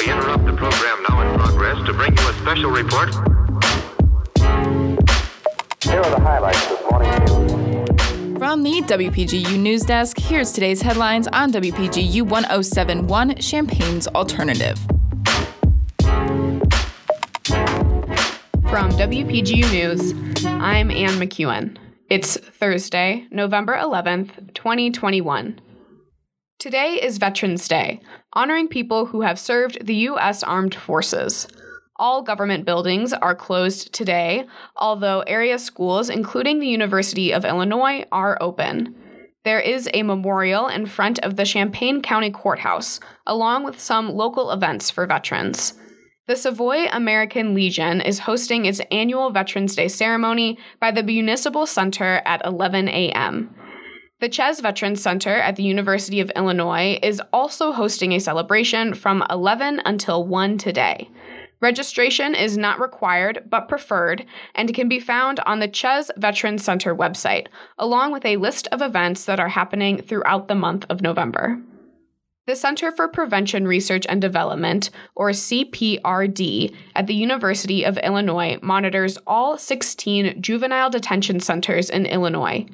We interrupt the program now in progress to bring you a special report. Here are the highlights of this morning's news. From the WPGU News Desk, here's today's headlines on WPGU 1071 Champaign's Alternative. From WPGU News, I'm Ann McEwen. It's Thursday, November 11th, 2021. Today is Veterans Day, honoring people who have served the U.S. Armed Forces. All government buildings are closed today, although area schools, including the University of Illinois, are open. There is a memorial in front of the Champaign County Courthouse, along with some local events for veterans. The Savoy American Legion is hosting its annual Veterans Day ceremony by the Municipal Center at 11 a.m. The Chez Veterans Center at the University of Illinois is also hosting a celebration from 11 until 1 today. Registration is not required but preferred and can be found on the Chez Veterans Center website, along with a list of events that are happening throughout the month of November. The Center for Prevention Research and Development, or CPRD, at the University of Illinois monitors all 16 juvenile detention centers in Illinois.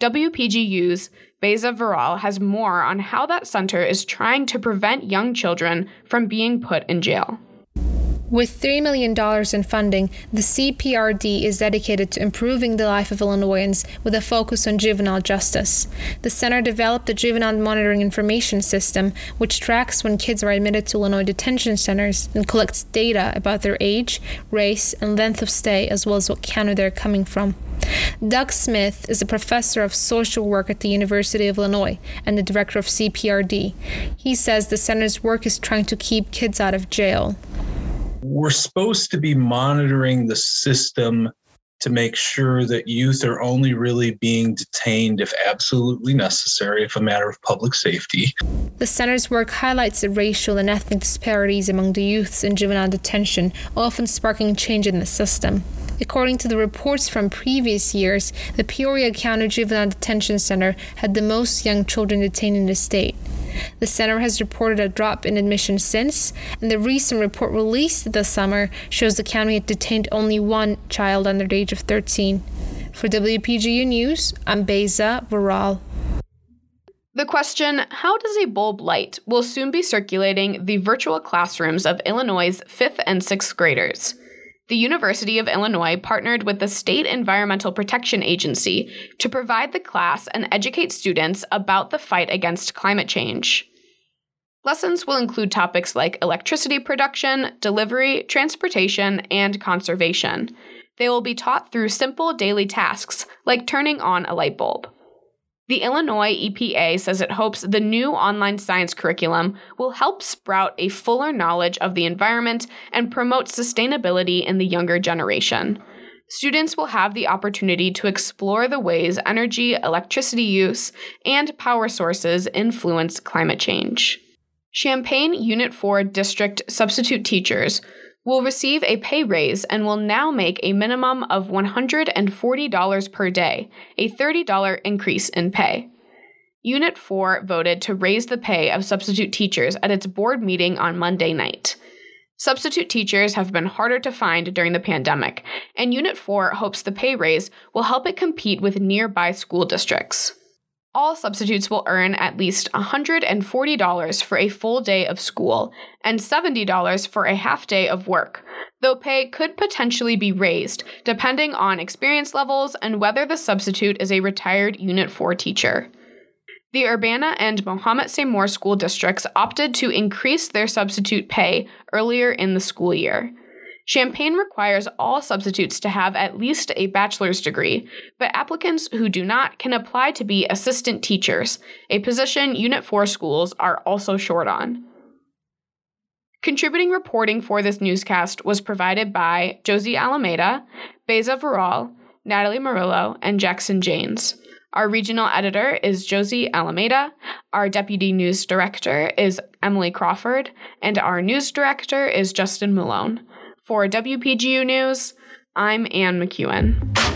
WPGU's Beza Viral has more on how that center is trying to prevent young children from being put in jail. With $3 million in funding, the CPRD is dedicated to improving the life of Illinoisans with a focus on juvenile justice. The center developed the Juvenile Monitoring Information System, which tracks when kids are admitted to Illinois detention centers and collects data about their age, race, and length of stay, as well as what county they're coming from. Doug Smith is a professor of social work at the University of Illinois and the director of CPRD. He says the center's work is trying to keep kids out of jail we're supposed to be monitoring the system to make sure that youth are only really being detained if absolutely necessary, if a matter of public safety. The center's work highlights the racial and ethnic disparities among the youths in juvenile detention, often sparking change in the system. According to the reports from previous years, the Peoria County Juvenile Detention Center had the most young children detained in the state. The center has reported a drop in admissions since, and the recent report released this summer shows the county had detained only one child under the age of 13. For WPGU News, I'm Beza Viral. The question, how does a bulb light, will soon be circulating the virtual classrooms of Illinois' 5th and 6th graders. The University of Illinois partnered with the State Environmental Protection Agency to provide the class and educate students about the fight against climate change. Lessons will include topics like electricity production, delivery, transportation, and conservation. They will be taught through simple daily tasks like turning on a light bulb. The Illinois EPA says it hopes the new online science curriculum will help sprout a fuller knowledge of the environment and promote sustainability in the younger generation. Students will have the opportunity to explore the ways energy, electricity use, and power sources influence climate change. Champaign Unit 4 District substitute teachers will receive a pay raise and will now make a minimum of $140 per day, a $30 increase in pay. Unit 4 voted to raise the pay of substitute teachers at its board meeting on Monday night. Substitute teachers have been harder to find during the pandemic, and Unit 4 hopes the pay raise will help it compete with nearby school districts all substitutes will earn at least $140 for a full day of school and $70 for a half day of work, though pay could potentially be raised depending on experience levels and whether the substitute is a retired Unit 4 teacher. The Urbana and Mahomet Seymour school districts opted to increase their substitute pay earlier in the school year. Champaign requires all substitutes to have at least a bachelor's degree, but applicants who do not can apply to be assistant teachers, a position Unit 4 schools are also short on. Contributing reporting for this newscast was provided by Josie Alameda, Beza Viral, Natalie Murillo, and Jackson Janes. Our regional editor is Josie Alameda. Our deputy news director is Emily Crawford, and our news director is Justin Malone. For WPGU News, I'm Ann McEwen.